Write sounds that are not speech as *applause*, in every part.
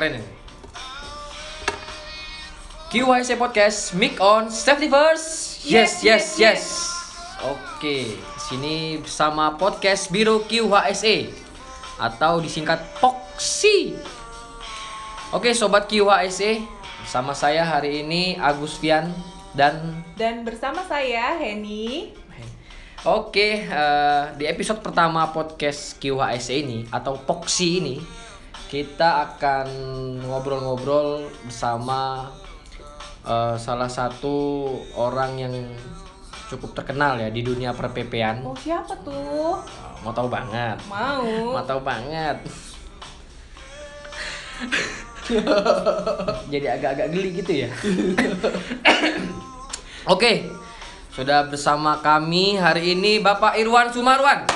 keren ini. QYC Podcast, mic on, safety first. Yes, yes, Yes, yes. Oke, sini bersama podcast Biro QHSE atau disingkat POXI. Oke, sobat QHSE, bersama saya hari ini Agus Fian dan Dan bersama saya Heni. Oke, eh, di episode pertama podcast QHSE ini atau POXI ini kita akan ngobrol-ngobrol bersama eh, salah satu orang yang cukup terkenal ya di dunia perpepean. Oh siapa tuh? Mau tahu banget. Mau. Mau tahu banget. *laughs* Jadi agak-agak geli gitu ya. *laughs* Oke. Sudah bersama kami hari ini Bapak Irwan Sumarwan.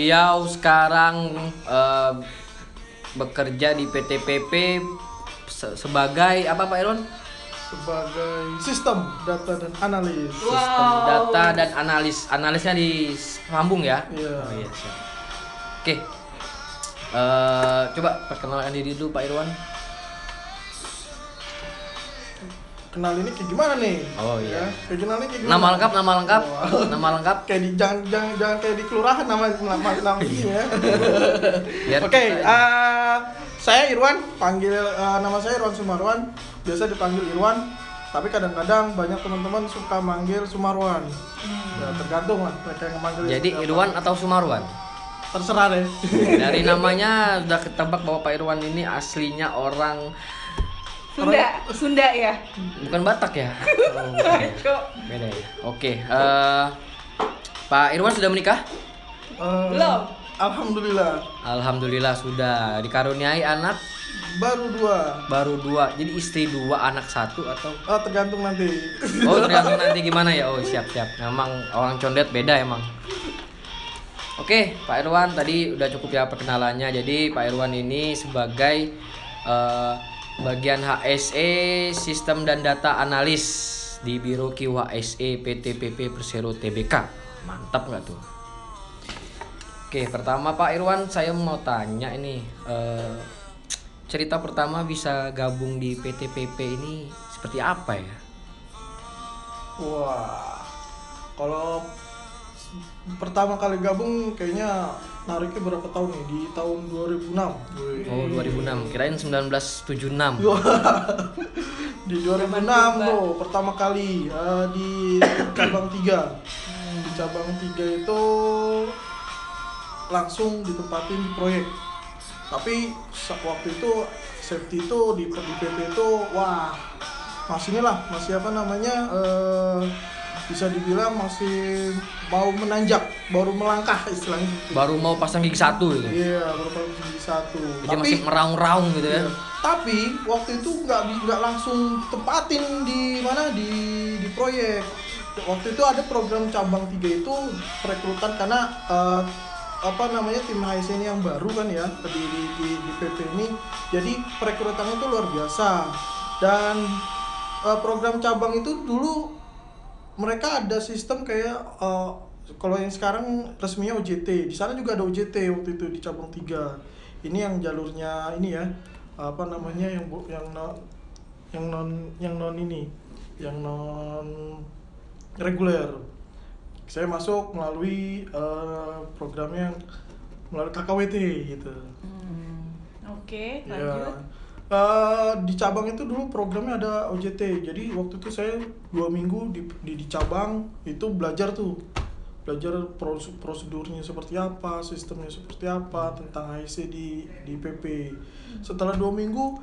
Beliau sekarang eh, bekerja di PT PP se- sebagai apa Pak Irwan? sebagai sistem data dan analis. Sistem data dan analis. Analisnya di sambung ya. Iya. Oh iya, siap. Oke. Eh, coba perkenalkan diri dulu Pak Irwan. Kenal ini kayak gimana nih? Oh, iya. Ya, kayak kenalnya kayak gimana? Nama lengkap, nama lengkap, Wow. nama lengkap. *laughs* Kayak di jangan jangan jangan kayak di kelurahan nama nama nama ini ya. *laughs* Biar Oke, kita- eh, saya Irwan, panggil eh, nama saya Irwan Sumarwan. Biasa dipanggil Irwan, tapi kadang-kadang banyak teman-teman suka manggil Sumarwan. Ya, tergantung lah mereka yang manggil. Jadi. Irwan atau Sumarwan? terserah deh. Dari namanya sudah ketebak bahwa Pak Irwan ini aslinya orang Sunda, Sunda ya. bukan Batak ya? *laughs* Oh, ya. Cok. Beda ya. Oke, eh, Pak Irwan sudah menikah? Eh, Belum. Alhamdulillah, Alhamdulillah sudah dikaruniai anak baru dua. baru dua. Jadi istri dua, anak satu atau Oh, tergantung nanti. Oh *laughs* tergantung nanti gimana ya? Oh siap siap. Memang orang condet beda emang. Oke Pak Irwan tadi udah cukup ya perkenalannya. Jadi Pak Irwan ini sebagai eh, bagian HSE Sistem dan Data Analis di Biro QHSE PT PP Persero TBK. Mantap nggak tuh? Oke pertama Pak Irwan saya mau tanya ini eh, cerita pertama bisa gabung di PT PP ini seperti apa ya? Wah, kalau pertama kali gabung kayaknya nariknya berapa tahun nih? Di tahun 2006. Wih. Oh 2006, kirain 1976. Wah, *laughs* di 2006 tuh pertama kali eh, di cabang 3 di cabang 3 itu langsung ditempatin di proyek tapi waktu itu safety itu di, di PP itu wah masih inilah masih apa namanya eh, bisa dibilang masih mau menanjak baru melangkah istilahnya gitu. Baru mau pasang gigi satu gitu. iya baru pasang gigi satu Jadi masih meraung-raung gitu ya. Iya. Tapi waktu itu nggak nggak langsung tempatin di mana di di proyek. Waktu itu ada program cabang 3 itu perekrutan karena eh, apa namanya tim HSC ini yang baru kan ya di di, di, di PP ini. Jadi perekrutannya itu luar biasa. Dan eh, program cabang itu dulu mereka ada sistem kayak eh, kalau yang sekarang resminya OJT. Di sana juga ada OJT waktu itu di cabang 3. Ini yang jalurnya ini ya apa namanya yang bu- yang non yang non yang non ini yang non reguler saya masuk melalui eh, programnya melalui KKWT gitu Hmm. Oke, ya lanjut. Eh, di cabang itu dulu programnya ada OJT jadi waktu itu saya dua minggu di, di, di cabang itu belajar tuh. Belajar pros- prosedurnya seperti apa sistemnya seperti apa tentang IC di di PP setelah dua minggu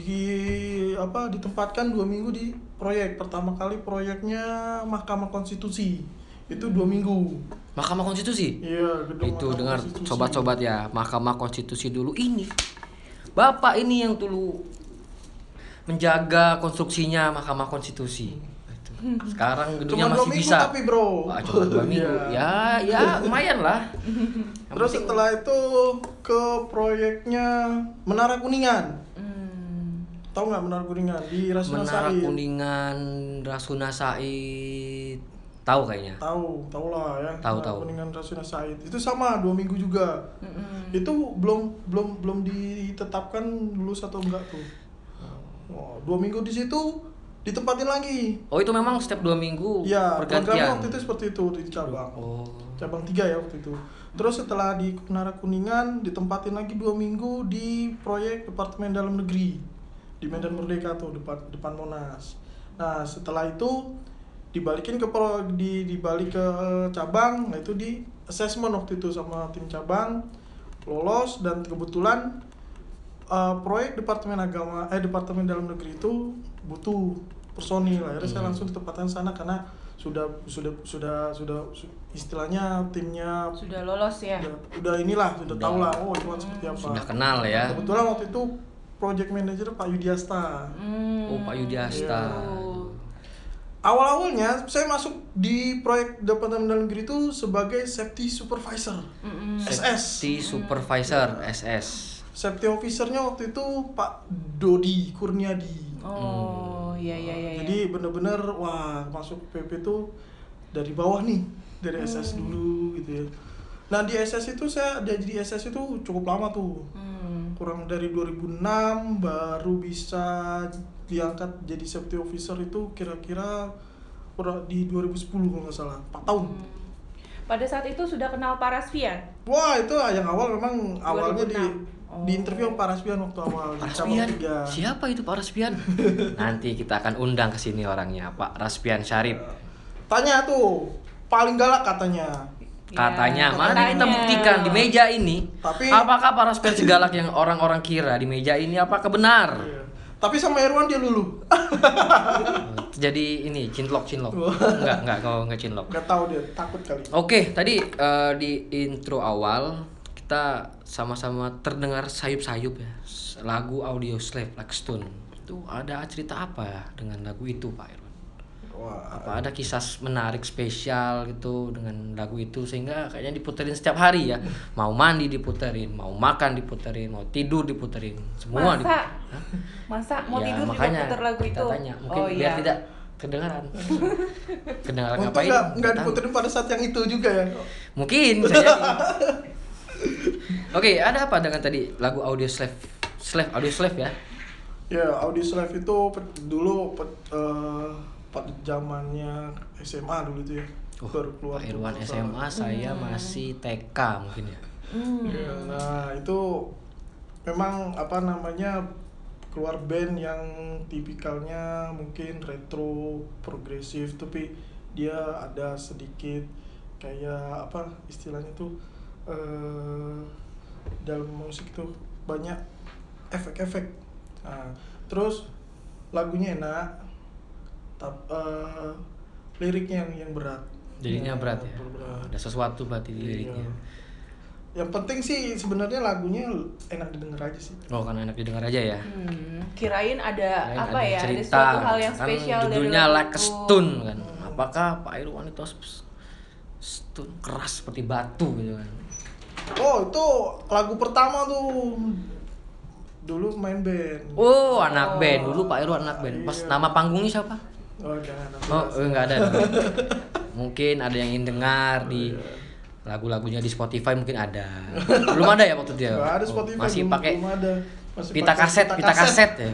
di apa ditempatkan dua minggu di proyek. Pertama kali proyeknya Mahkamah Konstitusi. Itu dua minggu. Mahkamah Konstitusi. iya gedung Itu Mahkamah dengar sobat-sobat ya, Mahkamah Konstitusi dulu ini. Bapak ini yang dulu menjaga konstruksinya Mahkamah Konstitusi. Itu. Sekarang gedungnya cuma masih minggu bisa. tapi bro Wah, cuma dua minggu. Iya. Ya, ya lumayan lah. Yang Terus penting- setelah itu ke proyeknya Menara Kuningan. Hmm. Tahu nggak Menara Kuningan di Rasuna Menara? Kuningan, Rasuna Said. Tahu kayaknya. tahu tahu lah ya Tahu, tahu. kuningan Rasuna Said itu sama dua minggu juga Mm-mm. itu belum belum belum ditetapkan lulus atau enggak tuh Oh, dua minggu di situ ditempatin lagi Oh itu memang setiap dua minggu ya programnya pergantian. waktu itu seperti itu di cabang Oh. cabang tiga ya waktu itu terus setelah di Menara Kuningan ditempatin lagi dua minggu di proyek Departemen Dalam Negeri di Medan Merdeka tuh depan depan Monas nah setelah itu dibalikin ke pro, di dibalik ke cabang nah itu di assessment waktu itu sama tim cabang lolos dan kebetulan uh, proyek Departemen Agama eh Departemen Dalam Negeri itu butuh personil akhirnya saya langsung ditempatkan sana karena sudah sudah sudah sudah su- istilahnya timnya Sudah lolos ya. udah, udah inilah sudah Udah. tahu lah oh itu seperti apa Sudah kenal ya. kebetulan waktu itu project manager Pak Yudiasta Hmm. Oh Pak Yudi Asta. Awal-awalnya saya masuk di proyek Departemen Dalam Negeri itu sebagai safety supervisor Mm-mm. SS Safety Supervisor SS. safety officernya waktu itu Pak Dodi Kurniadi Oh, iya iya iya. iya. Jadi bener-bener wah masuk PP tuh dari bawah nih, dari SS dulu gitu ya. Nah di SS itu saya dia jadi SS itu cukup lama tuh, Hmm. kurang dari 2006 baru bisa diangkat jadi safety officer itu kira-kira di 2010 kalau nggak salah, 4 tahun. Hmm. Pada saat itu sudah kenal Parasvian. Wah itu yang awal memang awalnya di 2006. Oh. di interview Pak Raspian waktu awal di Pak. Siapa itu Pak Raspian? *laughs* Nanti kita akan undang ke sini orangnya, Pak Raspian Syarif. Tanya tuh paling galak katanya. Katanya, Ya, mari kita buktikan di meja ini. Tapi- apakah Pak Raspian segalak yang orang-orang kira di meja ini apakah benar? Iya. Tapi sama Irwan dia lulu. *laughs* Jadi ini cinlok cinlok. Enggak, enggak kau enggak cinlok. Gak tahu dia takut kali. Oke, tadi eh, di intro awal kita sama-sama terdengar sayup-sayup ya lagu audio slave like stone. Itu ada cerita apa ya dengan lagu itu, Pak Irwan? Wah. Apa ada kisah menarik spesial gitu dengan lagu itu sehingga kayaknya diputerin setiap hari ya. Mau mandi diputerin, mau makan diputerin, mau tidur diputerin, semua Masa? diputerin. Hah? Masa mau Ya, tidur makanya juga putar lagu kita itu? tanya, mungkin oh biar iya. tidak kedengaran. *laughs* kedengaran Untung ngapain? nggak diputerin pada saat yang itu juga ya. Mungkin. Oke, ada apa dengan tadi lagu audio slave? Slave, audio slave ya? Ya, Audi Slave itu dulu eh, pada zamannya SMA dulu tuh ya. Oh, baru keluar. Pak Irwan SMA, saya masih TK mungkin ya. Hmm. Ya, nah itu memang apa namanya keluar band yang tipikalnya mungkin retro progresif tapi dia ada sedikit kayak apa istilahnya tuh eh dalam musik tuh banyak efek-efek nah terus lagunya enak tapi liriknya yang yang berat Jadinya Nah, berat ya. berat. Ada sesuatu berarti di Iya. liriknya. Yang penting sih sebenarnya lagunya enak didengar aja sih. Oh, karena enak didengar aja ya. Hmm, kirain ada Kirain apa ada ya? cerita, ada suatu hal yang kan spesial dari judulnya lagu like a stone kan. Apakah Pak Irwan itu stone keras seperti batu gitu kan? Oh itu lagu pertama tuh dulu main band. Oh, anak band dulu Pak Irwan anak band. Pas Iya. nama panggungnya siapa? Oh jangan. Oh, rasa. eh, nggak ada. *laughs* mungkin ada yang ingin dengar di iya. lagu-lagunya di Spotify mungkin ada. Belum ada ya waktu itu ya? Nggak ada Oh, Spotify. Masih belum- pakai belum ada. Masih pita kaset, pita kaset ya.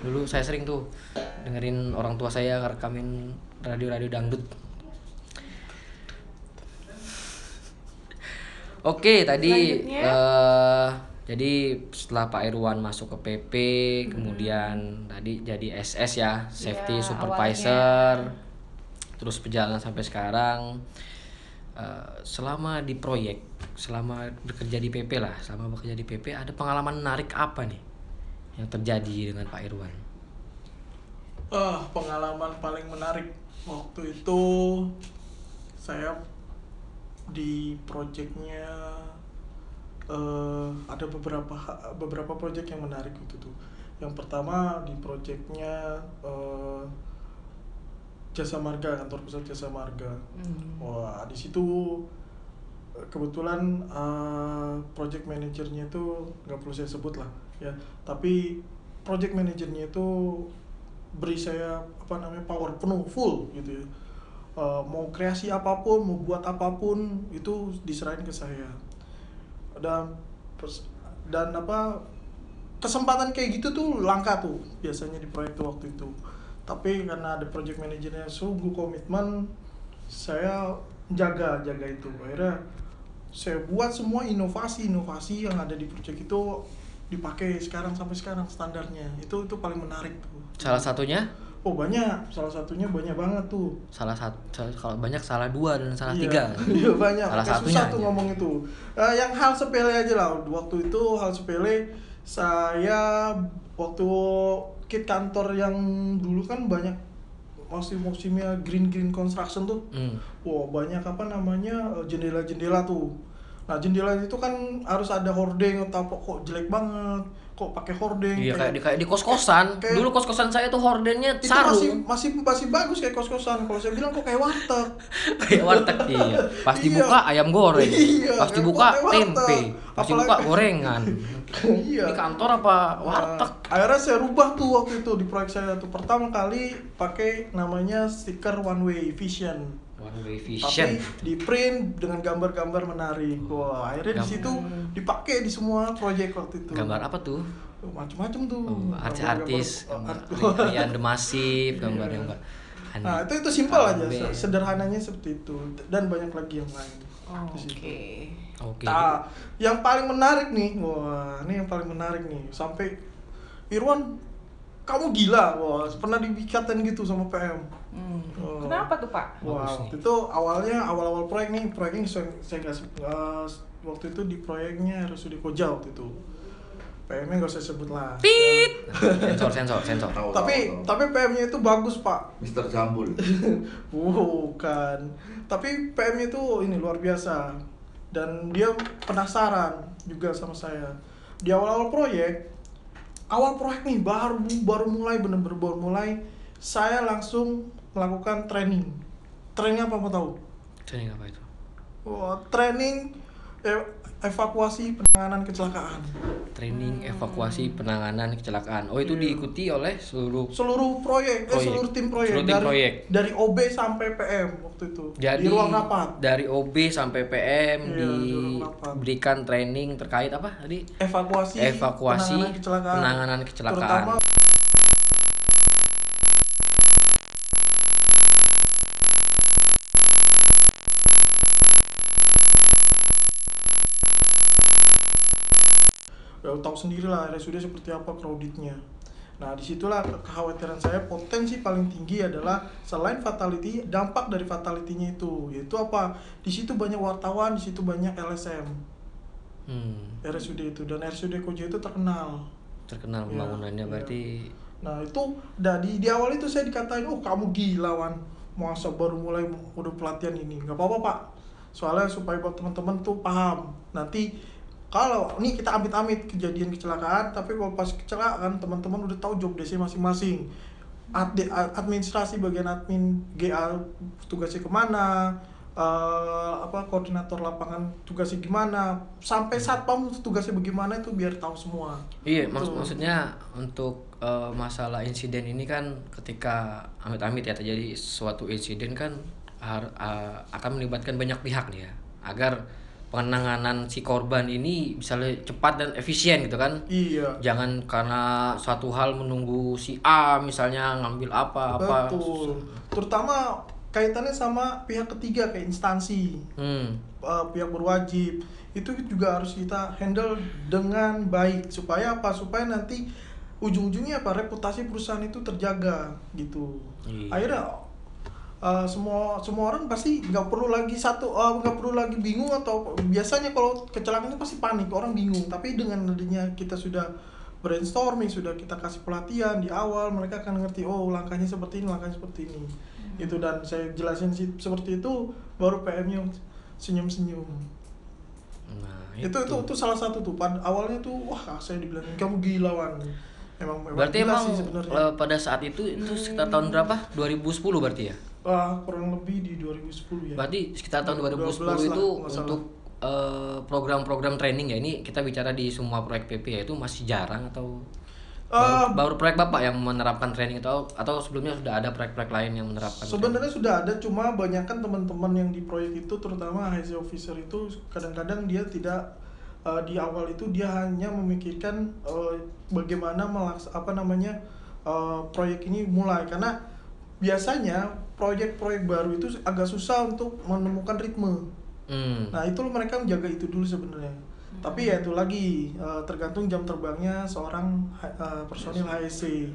Dulu saya sering tuh dengerin orang tua saya ngerekamin radio-radio dangdut. Oke, tadi Selanjutnya? eh jadi setelah Pak Irwan masuk ke PP, kemudian tadi jadi SS ya, safety Iya, supervisor. Terus perjalanan sampai sekarang eh, selama di proyek, selama bekerja di PP lah, selama bekerja di PP ada pengalaman menarik apa nih yang terjadi dengan Pak Irwan? Ah, pengalaman paling menarik waktu itu saya di projectnya eh, ada beberapa beberapa project yang menarik waktu itu. Yang pertama di projectnya eh, Jasa Marga kantor pusat Jasa Marga. Hmm. Wah di situ eh, kebetulan eh, project manajernya itu nggak perlu saya sebut lah ya. Tapi project manajernya itu beri saya apa namanya power penuh full gitu ya. Eh, mau kreasi apa pun mau buat apa pun itu diserahin ke saya dan dan apa kesempatan kayak gitu tuh langka tuh biasanya di proyek tuh waktu itu. Tapi karena ada project manajernya sungguh komitmen saya jaga jaga itu. Akhirnya saya buat semua inovasi-inovasi yang ada di project itu dipakai sekarang sampai sekarang standarnya. Itu itu paling menarik tuh. Salah satunya oh banyak salah satunya banyak banget tuh salah satu kalau banyak salah dua dan salah Iya, tiga. *laughs* Iya banyak. Salah Kayak satunya susah tuh aja. ngomong itu. Eh, yang hal sepele aja lah. Waktu itu hal sepele saya waktu kit kantor yang dulu kan banyak masih musimnya green green construction tuh. Hmm. Wah banyak apa namanya eh, jendela-jendela tuh. Nah jendela itu kan harus ada hordeng atau apa kok jelek banget. Kok pakai hordeng? Iya kayak di kayak di kos-kosan. kayak- Dulu kos-kosan saya tuh hordennya itu masih sarung. masih masih bagus kayak kos-kosan. Kalau saya bilang kok kayak warteg. *laughs* kayak warteg iya. Pas Iya. dibuka ayam goreng. *laughs* Iya, Pas dibuka tempe. Pas Apalagi- dibuka gorengan. *laughs* iya. Ini kantor apa warteg? Nah, akhirnya saya rubah tuh waktu itu di proyek saya tuh pertama kali pakai namanya stiker one way vision. One way Tapi di print dengan gambar-gambar menarik. Wah, akhirnya di situ dipakai di semua proyek waktu itu. Gambar apa tuh? Macam-macam tuh. Oh, Gambar-gambar- artis-artis, oh, gambar gambar yang enggak. Nah, itu itu simpel aja, sederhananya seperti itu dan banyak lagi yang lain. Oh, di situ. Oke. Oke. Nah, yang paling menarik nih, wah, ini yang paling menarik nih. Sampai Irwan, kamu gila, wah, pernah dikatain gitu sama PM. Hmm. Oh. Kenapa tuh Pak? Wah, Bagus waktu itu awalnya awal-awal proyek nih, proyeknya saya, saya nggak se- eh, waktu itu di proyeknya RSUD Koja waktu itu. PM-nya nggak usah sebut lah. Tit. Sensor, sensor, sensor. Tahu, Tapi tahu, tahu. tapi PM-nya itu bagus pak. Mister Jambul. *laughs* Bukan. Tapi PM itu ini luar biasa dan dia penasaran juga sama saya. Di awal-awal proyek, awal proyek nih baru baru mulai bener-bener baru mulai, saya langsung melakukan training. Training apa mau tahu? Training apa itu? Wah, training e- evakuasi penanganan kecelakaan. Training evakuasi penanganan kecelakaan. Oh, itu Iya. diikuti oleh seluruh Seluruh proyek, eh, Proyek. seluruh tim proyek Seluruh tim dari proyek. dari OB sampai PM waktu itu Jadi di ruang rapat. dari OB sampai PM Iya, rapat. diberikan training terkait apa tadi? evakuasi Evakuasi penanganan kecelakaan, penanganan kecelakaan. terutama ya tahu sendiri lah RSUD seperti apa crowdednya nah di situlah ke- kekhawatiran saya potensi paling tinggi adalah selain fatality dampak dari fatality-nya itu yaitu apa di situ banyak wartawan di situ banyak LSM Hmm, RSUD itu dan RSUD Koja itu terkenal. terkenal Iya, pembangunannya iya. berarti Nah itu dah di, di awal itu saya dikatain, oh kamu gila wan, masa baru mulai udah pelatihan ini, nggak apa-apa pak. Soalnya supaya buat teman-teman tuh paham. Nanti kalau ini kita amit-amit kejadian kecelakaan, tapi kalau pas kecelakaan teman-teman udah tahu job desk masing-masing. Ad- administrasi bagian admin GA tugasnya ke mana, eh, apa koordinator lapangan tugasnya gimana, sampai satpam tugasnya bagaimana itu biar tahu semua. Iya, mak- maksudnya untuk eh, masalah insiden ini kan ketika amit-amit ya terjadi suatu insiden kan har- eh, akan melibatkan banyak pihak nih ya agar penanganan si korban ini bisa le- cepat dan efisien gitu kan. Iya. Jangan karena suatu hal menunggu si A misalnya ngambil apa apa. Betul. Terutama kaitannya sama pihak ketiga kayak instansi, Hmm. eh, pihak berwajib. Itu juga harus kita handle dengan baik supaya apa? Supaya nanti ujung-ujungnya apa? Reputasi perusahaan itu terjaga gitu. Iya. Akhirnya eh, semua semua orang pasti nggak perlu lagi satu eh, nggak perlu lagi bingung atau biasanya kalau kecelakaan itu pasti panik orang bingung. Tapi dengan adanya kita sudah brainstorming sudah kita kasih pelatihan di awal mereka akan ngerti oh langkahnya seperti ini langkahnya seperti ini. Itu dan saya jelasin si- seperti itu baru PM-nya senyum-senyum. Nah, itu itu itu. salah satu tuh. Pada awalnya tuh wah saya dibilang kamu gila wan. Emang memang Berarti gila emang sih sebenarnya. eh, pada saat itu itu sekitar tahun berapa? 2010 berarti ya? Wah, kurang lebih di 2010 ya. Berarti sekitar tahun 12 2010 lah, itu untuk eh, program-program training ya ini kita bicara di semua proyek PP ya itu masih jarang atau Eh, baru, baru proyek bapak yang menerapkan training itu atau sebelumnya sudah ada proyek-proyek lain yang menerapkan Sebenarnya sudah ada, cuma banyak kan teman-teman yang di proyek itu, terutama HC officer itu kadang-kadang dia tidak eh, di awal itu dia hanya memikirkan eh, bagaimana melaks apa namanya eh, proyek ini mulai. Karena biasanya proyek-proyek baru itu agak susah untuk menemukan ritme. Hmm. Nah itu mereka menjaga itu dulu sebenarnya. Tapi ya itu lagi eh, tergantung jam terbangnya seorang eh, personil HSC.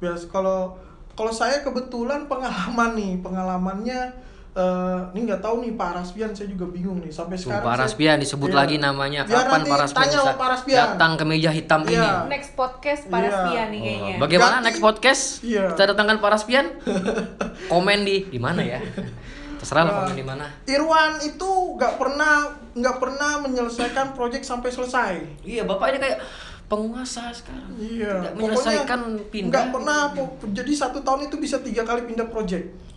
Bias kalau kalau saya kebetulan pengalaman nih pengalamannya eh, ini nggak tahu nih Pak Rasbian saya juga bingung nih sampai Tuh, sekarang. Pak saya- Raspian disebut Iya. lagi namanya. Biar Kapan Pak Raspian tanya bisa Pak Raspian. datang ke meja hitam Iya. ini? Next podcast Pak Iya. Raspian nih Oh, kayaknya. bagaimana Ganti. next podcast? Iya. Kita datangkan Pak Raspian. *laughs* komen di di mana ya? Terserah lah Nah. komen di mana. Irwan itu nggak pernah nggak pernah menyelesaikan proyek sampai selesai. Iya, Bapak ini kayak penguasa sekarang. Iya. Tidak menyelesaikan pindah. Nggak pernah. po- Jadi satu tahun itu bisa tiga kali pindah proyek.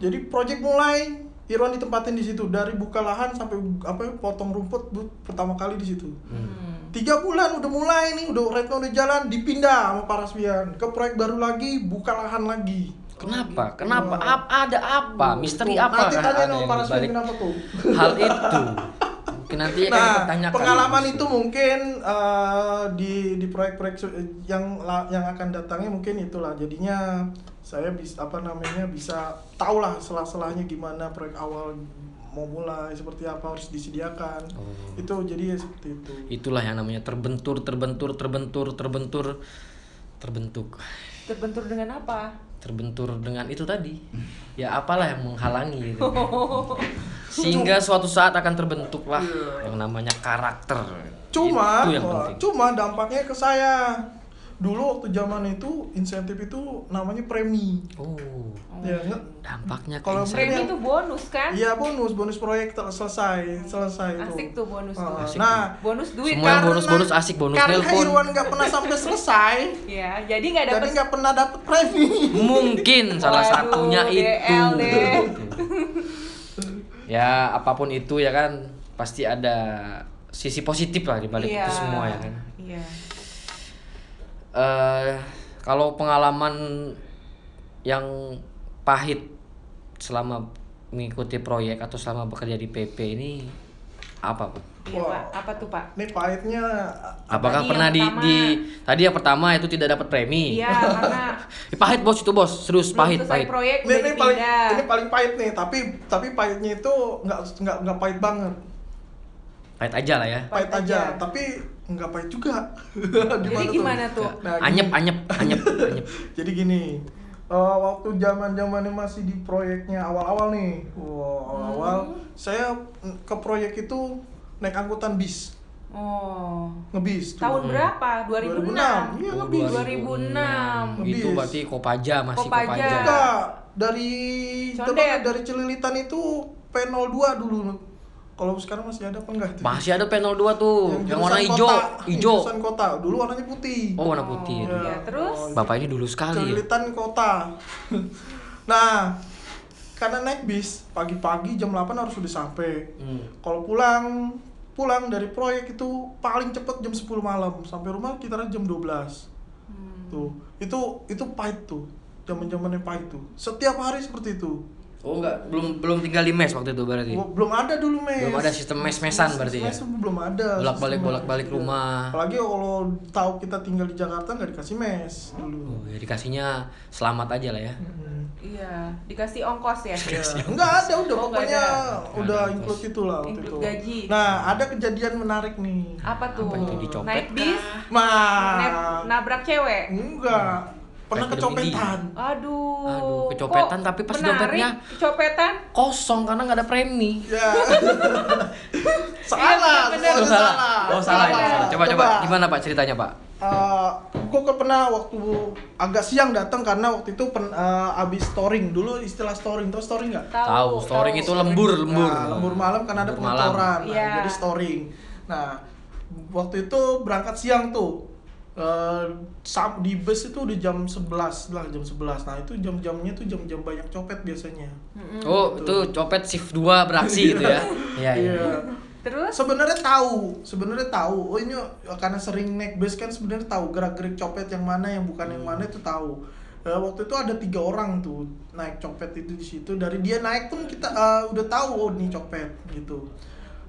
Jadi proyek mulai Irwan ditempatin di situ dari buka lahan sampai apa potong rumput bu- pertama kali di situ. Hmm. Tiga bulan udah mulai nih, udah retno udah jalan, dipindah sama Parasbian ke proyek baru lagi, buka lahan lagi. Kenapa? Kenapa? Ap- ada apa? Misteri Tuh, apa? Nanti kan tanya yang Parasbian dibalik kenapa tuh. Hal itu. Mungkin nanti Nah, pengalaman itu mungkin eh, di di proyek-proyek yang yang akan datangnya mungkin itulah. Jadinya saya bisa apa namanya bisa tahu lah selah-selahnya gimana proyek awal mau mulai seperti apa harus disediakan. Oh. Itu jadi ya seperti itu. Itulah yang namanya terbentur, terbentur, terbentur, terbentur, terbentuk. Terbentur dengan apa? terbentur dengan itu tadi ya apalah yang menghalangi *laughs* gitu. sehingga suatu saat akan terbentuklah yang namanya karakter Cuma, itu yang wah, penting cuma dampaknya ke saya. Dulu waktu zaman itu insentif itu namanya premi. oh Ya, dampaknya Kalau Premi Yang- itu bonus kan? Iya bonus, bonus proyek selesai, selesai itu. Asik tuh bonus tuh. Ah, Asik nah, Bonus duit Semua kan? bonus-bonus asik, bonus karena nelpon. Irwan nggak pernah sampai selesai, *laughs* Ya, jadi nggak jadi dapat nggak pernah dapet premi. mungkin *laughs* salah Waduh, satunya itu DL deh. ya apa pun itu ya kan pasti ada sisi positif lah di balik Iya. itu semua ya kan Iya. Eh kalau pengalaman yang pahit selama mengikuti proyek atau selama bekerja di PP ini apa Pak? Iya. Pak. Apa tuh, Pak? Ini pahitnya Apakah Tadi pernah di, pertama. di tadi yang pertama itu tidak dapat premi? Iya, *laughs* karena pahit bos itu bos, serius belum pahit pahit. proyek ini, ini paling ini paling pahit nih, tapi tapi pahitnya itu nggak nggak nggak pahit banget, Pahit aja lah ya. pahit, Pahit aja. aja. tapi nggak pahit juga. Jadi *laughs* gimana tuh? Nah, anyep, gini. anyep, anyep, *laughs* anyep. Jadi gini, eh, waktu zaman zamannya masih di proyeknya awal-awal nih, wow, awal-awal, Hmm. saya ke proyek itu naik angkutan bis, Oh. ngebis. tuh. Tahun berapa? 2006. 2006. Iya, Oh, lebih. 2006. Itu Lebih. berarti Kopaja masih Kopaja. Kopaja. Enggak, dari Condet. dari Celilitan itu P02 dulu. Kalau sekarang masih ada apa enggak? itu? Masih ada panel 2 tuh, yang, jurusan warna hijau, hijau. Jurusan kota, dulu warnanya putih. Oh, warna putih. Oh, iya. Terus? Bapak ini dulu sekali ya. Celilitan kota. *laughs* nah, karena naik bis pagi-pagi jam 8 harus sudah sampai. Hmm. Kalau pulang pulang dari proyek itu paling cepet jam 10 malam sampai rumah kita jam 12 Hmm. tuh itu itu pahit tuh zaman zamannya pahit tuh setiap hari seperti itu Oh enggak, belum belum tinggal di mes waktu itu berarti. Belum ada dulu mes Belum ada sistem mes-mesan berarti ya? mes belum ada Bolak-balik bolak-balik rumah. apalagi kalau tahu kita tinggal di Jakarta nggak dikasih mes dulu Oh, ya dikasihnya selamat aja lah ya. Hmm. Iya, dikasih ongkos ya. *laughs* Ya, enggak ada udah Oh, pokoknya ada. udah ada, include itu lah waktu Include itu. gaji. Nah, ada kejadian menarik nih. Apa tuh? Apa itu, dicopet Naik bis, Mah, nab- nabrak cewek. enggak. Pernah kecopetan. Aduh. Aduh, kecopetan kok tapi pas menarik, dompetnya kecopetan. Kosong karena nggak ada premi. Ya. *laughs* salah, bener-bener. semuanya Oh, salah. salah. Oh, salah, ya, Salah. salah. Coba, coba. Gimana Pak ceritanya, Pak? Uh, gue pernah waktu agak siang datang karena waktu itu pen, uh, abis storing dulu istilah storing tau storing nggak? Tahu, storing itu lembur, lembur. Nah, lembur malam kan ada Lembur malam. pengotoran, nah, Iya. jadi storing. Nah, waktu itu berangkat siang tuh. Eh, sam- di bus itu udah jam 11 lah, jam 11. Nah, itu jam-jamnya tuh jam-jam banyak copet biasanya. Mm-mm. Oh, itu copet shift 2 beraksi gitu ya. *laughs* Iya, iya. Iya. Terus? sebenarnya tahu sebenarnya tahu oh ini karena sering naik bus kan sebenarnya tahu gerak gerik copet yang mana yang bukan yang mana itu tahu Eh, waktu itu ada tiga orang tuh naik copet itu di situ dari dia naik pun kita eh, udah tahu oh ini copet gitu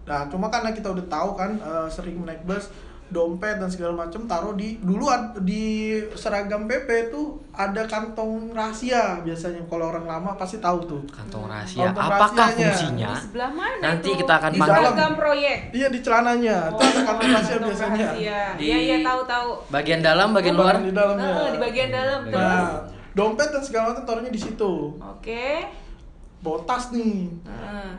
nah cuma karena kita udah tahu kan eh, sering naik bus dompet dan segala macam taruh di dulu ad- di seragam PP tuh ada kantong rahasia biasanya kalau orang lama pasti tahu tuh Kantong rahasia. Kantong Apakah rahasianya. fungsinya? Di sebelah mana Nanti itu? kita akan di seragam proyek. iya di celananya itu ada kantong rahasia Kantong biasanya Iya, iya tahu tahu. Bagian dalam, bagian luar. di dalamnya Heeh, di bagian dalam terus. Nah, dompet dan segala macam taruhnya di situ. Oke. Bawa tas nih. Heeh.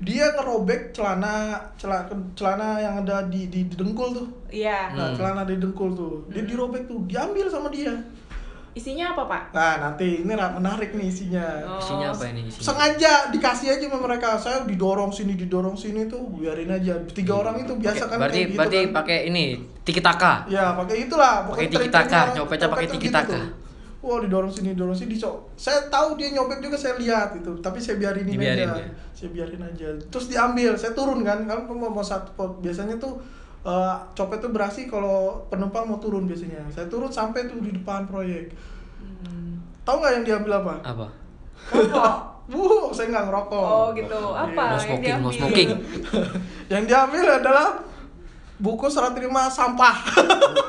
Dia ngerobek celana celana, celana yang ada di, di, di dengkul tuh. Iya. Nah, Hmm. celana di dengkul tuh. Dia dirobek tuh, diambil sama dia. Isinya apa, Pak? Nah, nanti ini menarik nih isinya. Oh. Isinya apa ini? Isinya? Sengaja dikasih aja sama mereka. Saya didorong sini, didorong sini tuh, biarin aja. Tiga orang itu biasa kan berarti kayak gitu berarti kan. pakai ini tiki taka. Ya, pakai itulah. Pakai Pokoknya tiki tren-tren taka, orang nyopetnya pakai tiki gitu taka. tuh. Wah, didorong sini, didorong sini, dicok. Saya tahu dia nyopet juga saya lihat itu, tapi saya biarin aja. ya? Saya biarin aja. Terus diambil, saya turun kan. Kan mau, mau satu pot. Biasanya tuh eh, copet tuh berasi kalau penumpang mau turun biasanya. Saya turun sampai tuh di depan proyek. Hmm. Tahu nggak yang diambil apa? Apa? Rokok. Bu, saya nggak ngerokok. Oh, gitu. Apa No yang smoking, no diambil? smoking. *laughs* yang diambil adalah buku serah terima sampah.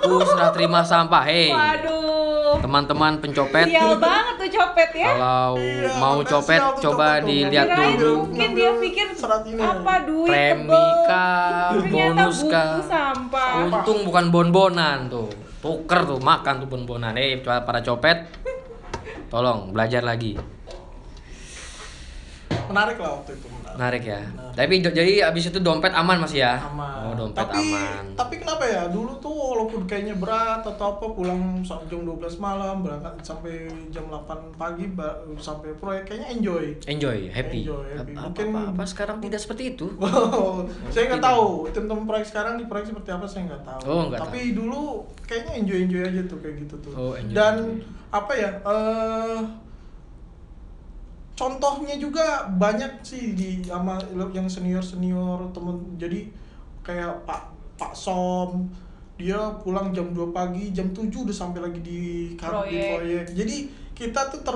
Buku serah terima sampah. Hei, Waduh. Teman-teman pencopet. Sial banget tuh copet ya. Kalau Iya, mau copet, tuh coba copet tuh. dilihat dulu. mungkin dia pikir Serat ini. apa duit Premi tebel. kah, Ternyata bonus kah. sampah. Untung bukan bonbonan tuh. Tuker tuh, makan tuh bonbonan. Eh, para copet, tolong belajar lagi. Menarik lah waktu itu. Menarik. Menarik ya. Tapi jadi abis itu dompet aman mas ya? aman. Oh dompet tapi, aman. Tapi kenapa ya? Dulu tuh walaupun kayaknya berat atau apa pulang sampai jam 12 malam berangkat sampai jam 8 pagi sampai proyek kayaknya enjoy. Enjoy, happy. Enjoy, happy. Apa, Mungkin- apa, apa sekarang tidak seperti itu? *laughs* Wow, saya nggak tahu teman-teman proyek sekarang di proyek seperti apa saya nggak tahu. Oh, nggak Tapi dulu kayaknya enjoy enjoy aja tuh kayak gitu tuh. Oh, enjoy, Dan enjoy. apa ya? eh contohnya juga banyak sih di sama yang senior senior temen. Jadi kayak Pak Pak Som dia pulang jam 2 pagi, jam 7 udah sampai lagi di kar- di Proyek. Jadi kita tuh ter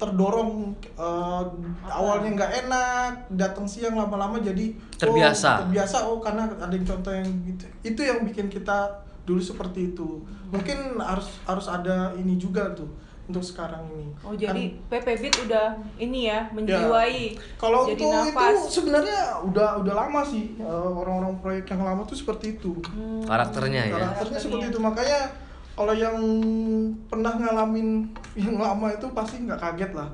terdorong eh, awalnya nggak enak, datang siang lama-lama jadi oh, Terbiasa. terbiasa oh karena ada yang contoh yang gitu. Itu yang bikin kita dulu seperti itu. Mungkin harus harus ada ini juga tuh untuk sekarang ini. Oh jadi Kan- PP Beat udah ini ya menjiwai. kalau jadi untuk nafas. itu sebenarnya udah udah lama sih eh, orang-orang proyek yang lama tuh seperti itu. Hmm. Karakternya ya. Karakternya seperti itu makanya kalau yang pernah ngalamin *laughs* yang lama itu pasti nggak kaget lah.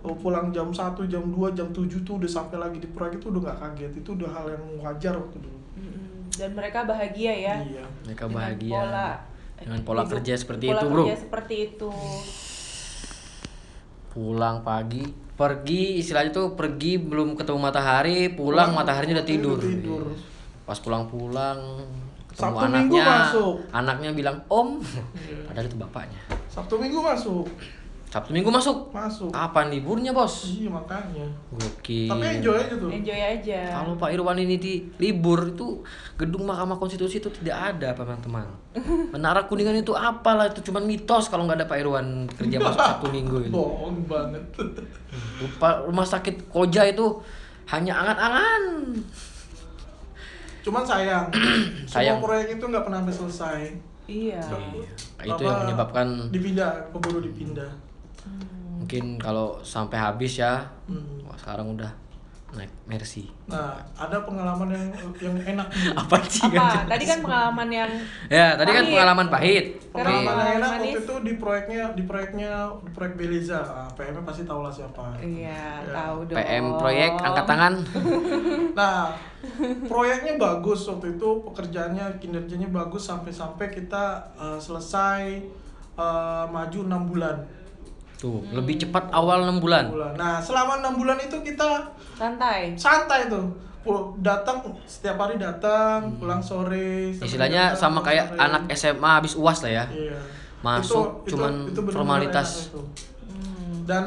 Oh, pulang jam 1, jam 2, jam 7 tuh udah sampai lagi di proyek itu udah nggak kaget. Itu udah hal yang wajar waktu dulu. Mm-mm. Dan mereka bahagia ya. Iya. Mereka Dengan bahagia. Pola, Dengan pola hidup- kerja seperti pola itu, bro. kerja seperti itu. Pulang pagi, pergi istilahnya tuh pergi belum ketemu matahari, pulang Pulang, mataharinya udah tidur. udah tidur. Pas pulang-pulang ketemu Sabtu Minggu anaknya, masuk. anaknya bilang om, Iya. padahal itu bapaknya. Sabtu Minggu masuk. Sabtu Minggu masuk. Masuk. Kapan liburnya bos? Iya makanya. Gokil. Tapi enjoy aja tuh. Enjoy aja. Kalau Pak Irwan ini di libur itu gedung Mahkamah Konstitusi itu tidak ada teman-teman. *laughs* Menara Kuningan itu apalah itu cuma mitos kalau nggak ada Pak Irwan kerja masuk Sabtu Minggu itu. Bohong banget. Lupa rumah sakit Koja itu hanya angan-angan. Cuman sayang, *clears throat* Sayang. semua proyek itu nggak pernah selesai. Iya. Itu yang menyebabkan dipindah, keburu dipindah. Mungkin kalau sampai habis ya. Hmm. Wah, sekarang udah naik Mercy. Nah, ada pengalaman yang yang enak nih. *laughs* Apa sih? Apa? Tadi kan pengalaman yang Ya, tadi kan pengalaman pahit. Pengalaman yang enak Manis. waktu itu di proyeknya di proyeknya di proyek Beliza. Ah, PM-nya pasti tahu lah siapa. Iya, Ya. tahu dong. PM proyek angkat tangan. *laughs* Nah, proyeknya bagus waktu itu pekerjaannya kinerjanya bagus sampai-sampai kita eh, selesai eh, maju enam bulan. Tuh, lebih cepat awal 6 bulan. bulan. Nah, selama enam bulan itu kita Santai. santai tuh. Pul- datang setiap hari datang, pulang sore. Hmm. Istilahnya datang, sama kayak sore. anak SMA habis UAS lah ya. Iya. Masuk, cuman benar-benar formalitas. enak itu. Hmm. Dan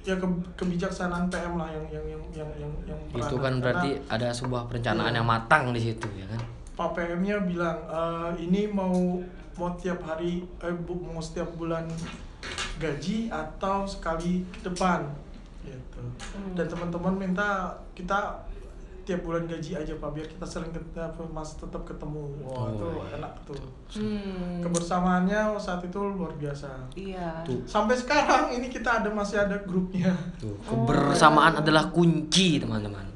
ya ke- kebijaksanaan PM lah yang yang yang yang yang, yang itu kan Karena berarti ada sebuah perencanaan Iya. yang matang di situ ya kan Pak PM-nya bilang "Eh, ini mau mau tiap hari eh bu- mau setiap bulan gaji atau sekali ke depan gitu Hmm. dan teman-teman minta kita tiap bulan gaji aja pak biar kita sering ket- apa, mas tetap ketemu wah Oh, itu iya. enak tuh Hmm. kebersamaannya saat itu luar biasa Iya. Tuh. sampai sekarang ini kita ada masih ada grupnya Tuh, kebersamaan adalah kunci teman-teman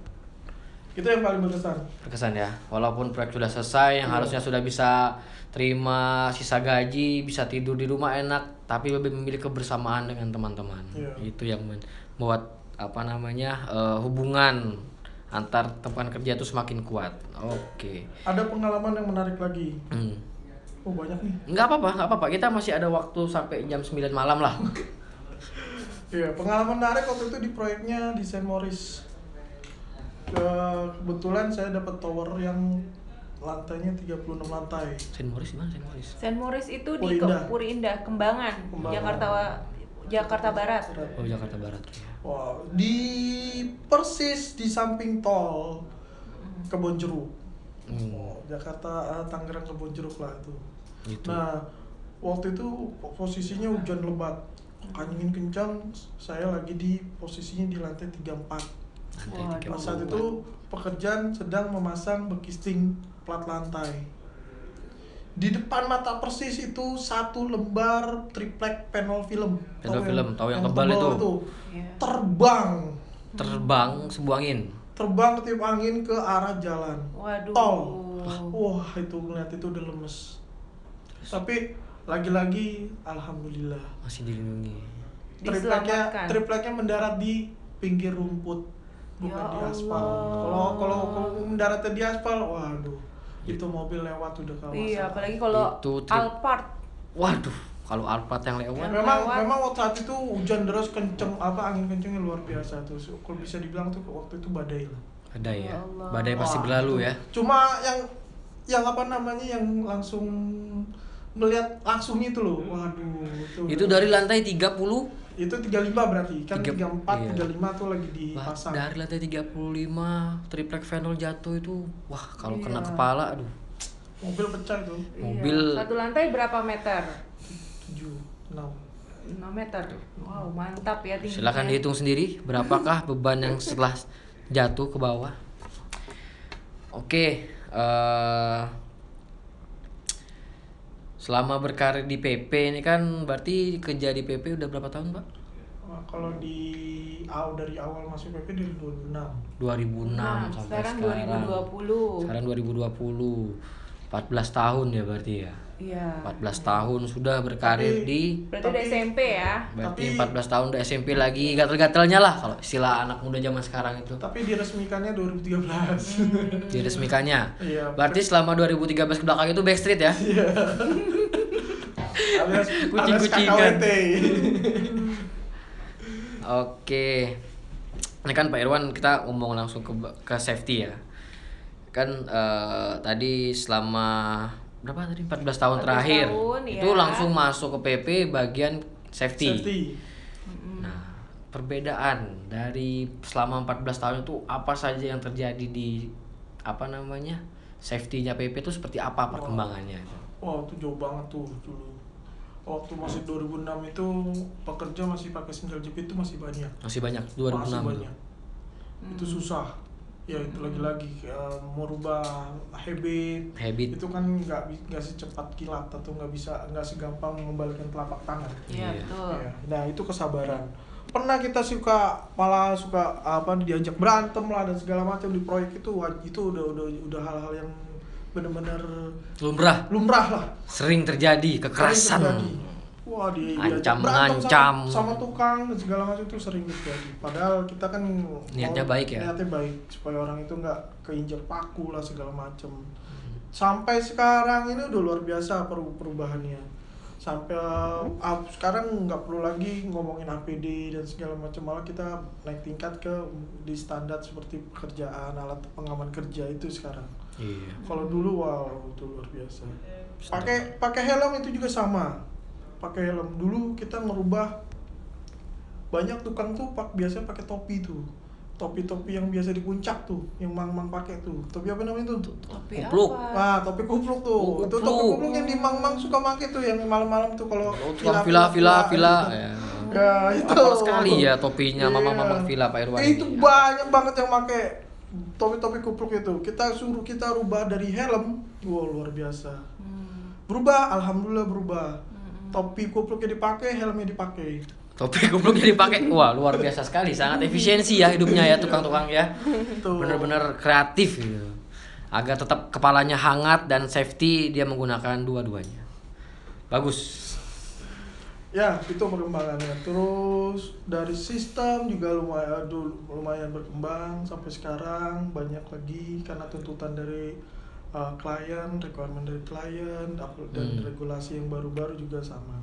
itu yang paling berkesan berkesan ya walaupun proyek sudah selesai yang Iya. harusnya sudah bisa terima sisa gaji bisa tidur di rumah enak tapi lebih memilih kebersamaan dengan teman-teman. Iya. itu yang membuat apa namanya eh, hubungan antar teman kerja itu semakin kuat. Oke. Ada pengalaman yang menarik lagi? Hmm. oh banyak nih. Nggak apa-apa nggak apa-apa. Kita masih ada waktu sampai jam 9 malam lah. *laughs* Iya, pengalaman menarik waktu itu di proyeknya di Saint. Ke- kebetulan saya dapat tower yang lantainya 36 lantai. Saint Maurice di mana Saint Maurice Saint Maurice itu di Puri Ke- Indah. Puri Indah, Kembangan, Kembangan. Jakarta Jakarta Barat. oh Jakarta Barat ya Wow, di persis di samping tol Kebon Jeruk. Hmm. Oh, Jakarta eh, Tangerang Kebon Jeruk lah itu. gitu Nah, waktu itu posisinya hujan lebat. Angin kencang, saya lagi di posisinya di lantai 34. Lantai Waduh. tiga Pada saat itu pekerjaan sedang memasang bekisting plat lantai. Di depan mata persis itu satu lembar triplek panel film. Panel film, tahu yang tebal itu? Iya. Terbang, terbang sebuah angin terbang ketiup angin ke arah jalan. Waduh. Tol. Wah, itu ngeliat itu udah lemes. Tapi lagi-lagi alhamdulillah. masih dilindungi Tripleknya tripleknya mendarat di pinggir rumput bukan Ya di aspal. Kalau kalau mendaratnya di aspal, waduh, itu mobil lewat udah kawasan. Iya, apalagi kalau Itu trip- Alphard. waduh kalau Alphard yang lewat Yang memang lewat. memang waktu saat itu hujan deras kenceng apa angin kencengnya luar biasa tuh. So, Kalau bisa dibilang tuh waktu itu badai lah. badai ya Ya badai pasti Wah, berlalu itu. ya Cuma yang yang apa namanya yang langsung melihat langsung itu loh. Waduh, itu. itu dari lantai 30 itu 35 berarti. Kan Tiga- 34 iya. 35 tuh lagi dipasang. dari lantai 35 triplek panel jatuh itu wah kalau kena Iya. kepala aduh Mobil pecah itu. Mobil- Iya. Satu lantai berapa meter? 7 6 6 meter. Wow, mantap ya tingginya. silahkan dihitung sendiri berapakah *laughs* beban yang setelah jatuh ke bawah oke eh selama berkarir di PP ini kan berarti kerja di PP udah berapa tahun pak? Wah, kalau di awal dari awal masuk PP dari 2006 2006 Nah, sampai sekarang sekarang 2020. sekarang 2020 14 tahun ya berarti ya Iya. 14 tahun sudah berkarir Tapi- di Berarti udah Tapi- SMP ya? berarti Tapi- 14 tahun udah SMP lagi gatel-gatelnya lah kalau istilah anak muda zaman sekarang itu tapi diresmikannya 2013 diresmikannya Iya. berarti selama 2013 ke belakang itu backstreet ya *laughs* alias Kucing-kucingan. *laughs* Oke. Ini kan Pak Irwan kita ngomong langsung ke ke safety ya. Kan eh, tadi selama berapa tadi 14 tahun 14 terakhir tahun, itu ya. langsung masuk ke PP bagian safety. safety Nah, perbedaan dari selama 14 tahun itu apa saja yang terjadi di apa namanya? Safety-nya PP itu seperti apa perkembangannya itu? wah itu jauh banget tuh dulu waktu masih 2006 itu pekerja masih pakai sendal jepit itu masih banyak Masih banyak masih 2006 itu. banyak itu susah ya itu lagi-lagi eh, merubah habit Habit. itu kan nggak nggak secepat kilat atau nggak bisa nggak segampang membalikan telapak tangan Iya, Iya. betul. Ya, nah itu kesabaran pernah kita suka malah suka apa diajak berantem lah dan segala macam di proyek itu wah, itu udah udah udah hal-hal yang benar-benar Lumrah lumrah lah sering terjadi Sering kekerasan. terjadi. Wah di Ancam, ngancam. sama, sama tukang dan segala macam itu sering terjadi. Padahal kita kan Niatnya baik ya? niatnya baik supaya orang itu nggak keinjak paku lah segala macam. Sampai sekarang ini udah luar biasa peru- perubahannya. Sampai uh, sekarang nggak perlu lagi ngomongin APD dan segala macam. Malah kita naik tingkat ke di standar seperti pekerjaan alat pengaman kerja itu sekarang. Iya. kalau dulu wow itu luar biasa. Pakai pakai helm itu juga sama pakai helm dulu kita merubah banyak tukang tuh pak biasanya pakai topi tuh topi-topi yang biasa di puncak tuh yang mang-mang pakai tuh topi apa namanya tuh Topi Kupluk. apa? Nah, topi kupluk tuh. Oh, Itu topi kupluk. kupluk yang di mang-mang suka pakai tuh yang malam-malam tuh kalau Oh, tukang villa villa villa. Ya. Ya, itu. Sekali ya topinya Iya. mama-mama villa Pak Irwan Itu ini. banyak banget yang pakai topi-topi kupluk itu. Kita suruh kita rubah dari helm, wow luar biasa. Hmm. Berubah, alhamdulillah berubah. Hmm. Topi kupluknya dipakai, helmnya dipakai. Topi kupluknya dipakai. Wah, luar biasa sekali. Sangat efisiensi ya hidupnya ya tukang-tukang ya. Bener-bener kreatif gitu. Agar tetap kepalanya hangat dan safety dia menggunakan dua-duanya. Bagus. Ya, itu perkembangannya. Terus dari sistem juga lumayan lumayan berkembang sampai sekarang banyak lagi karena tuntutan dari uh, klien, requirement dari klien dan Hmm. regulasi yang baru-baru juga sama.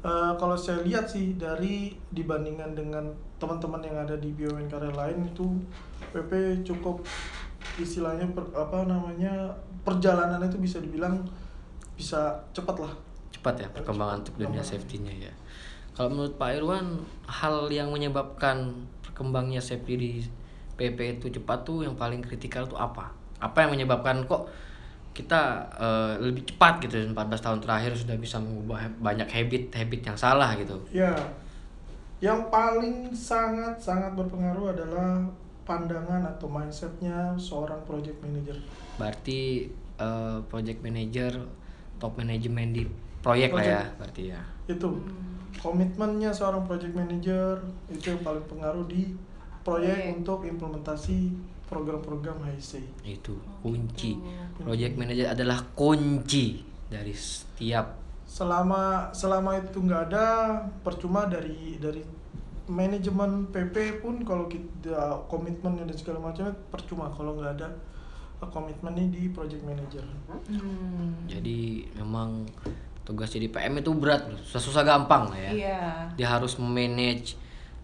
Uh, kalau saya lihat sih dari dibandingkan dengan teman-teman yang ada di BUMN karya lain itu PP cukup istilahnya per- apa namanya perjalanan itu bisa dibilang bisa cepat lah Cepat ya perkembangan untuk dunia safety-nya ya. Kalau menurut Pak Irwan, hal yang menyebabkan perkembangnya safety di PP itu cepat tuh yang paling kritikal tuh apa? Apa yang menyebabkan kok kita eh, lebih cepat gitu 14 tahun terakhir sudah bisa mengubah banyak habit-habit yang salah gitu. Ya, yang paling sangat-sangat berpengaruh adalah pandangan atau mindsetnya seorang project manager. Berarti eh, project manager, top manajemen di proyek lah ya, Project. berarti ya. Itu komitmennya seorang project manager itu yang paling pengaruh di proyek Proyek. untuk implementasi program-program HIC. Itu kunci. gitu. Project manager adalah kunci dari setiap Selama selama itu nggak ada percuma dari dari manajemen PP pun kalau kita komitmennya dan segala macamnya percuma kalau nggak ada uh, komitmennya di project manager. Hmm. Jadi memang tugas jadi PM itu berat, bro. susah-susah gampang lah ya. Iya. Dia harus memanage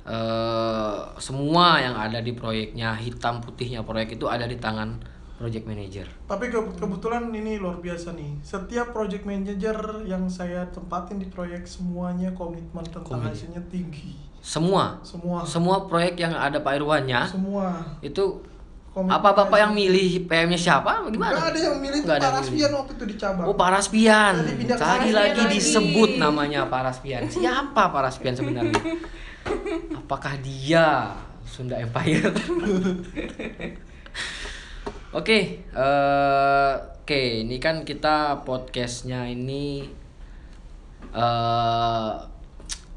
eh, semua yang ada di proyeknya, hitam putihnya proyek itu ada di tangan project manager. Tapi ke- kebetulan ini luar biasa nih. Setiap project manager yang saya tempatin di proyek semuanya komitmen tentang Komitmen. hasilnya tinggi. Semua, Semua. semua proyek yang ada Pak Irwannya Semua. itu Komitmen apa bapak yang milih PM-nya siapa? Gimana? Nggak ada yang milih Nggak ada Pak Raspian waktu itu di cabang. Oh Pak Tadi Raspian lagi lagi. disebut namanya Pak Raspian. Siapa Pak Raspian sebenarnya? *laughs* Apakah dia Sunda Empire? Oke, eh, oke, ini kan kita podcastnya ini eh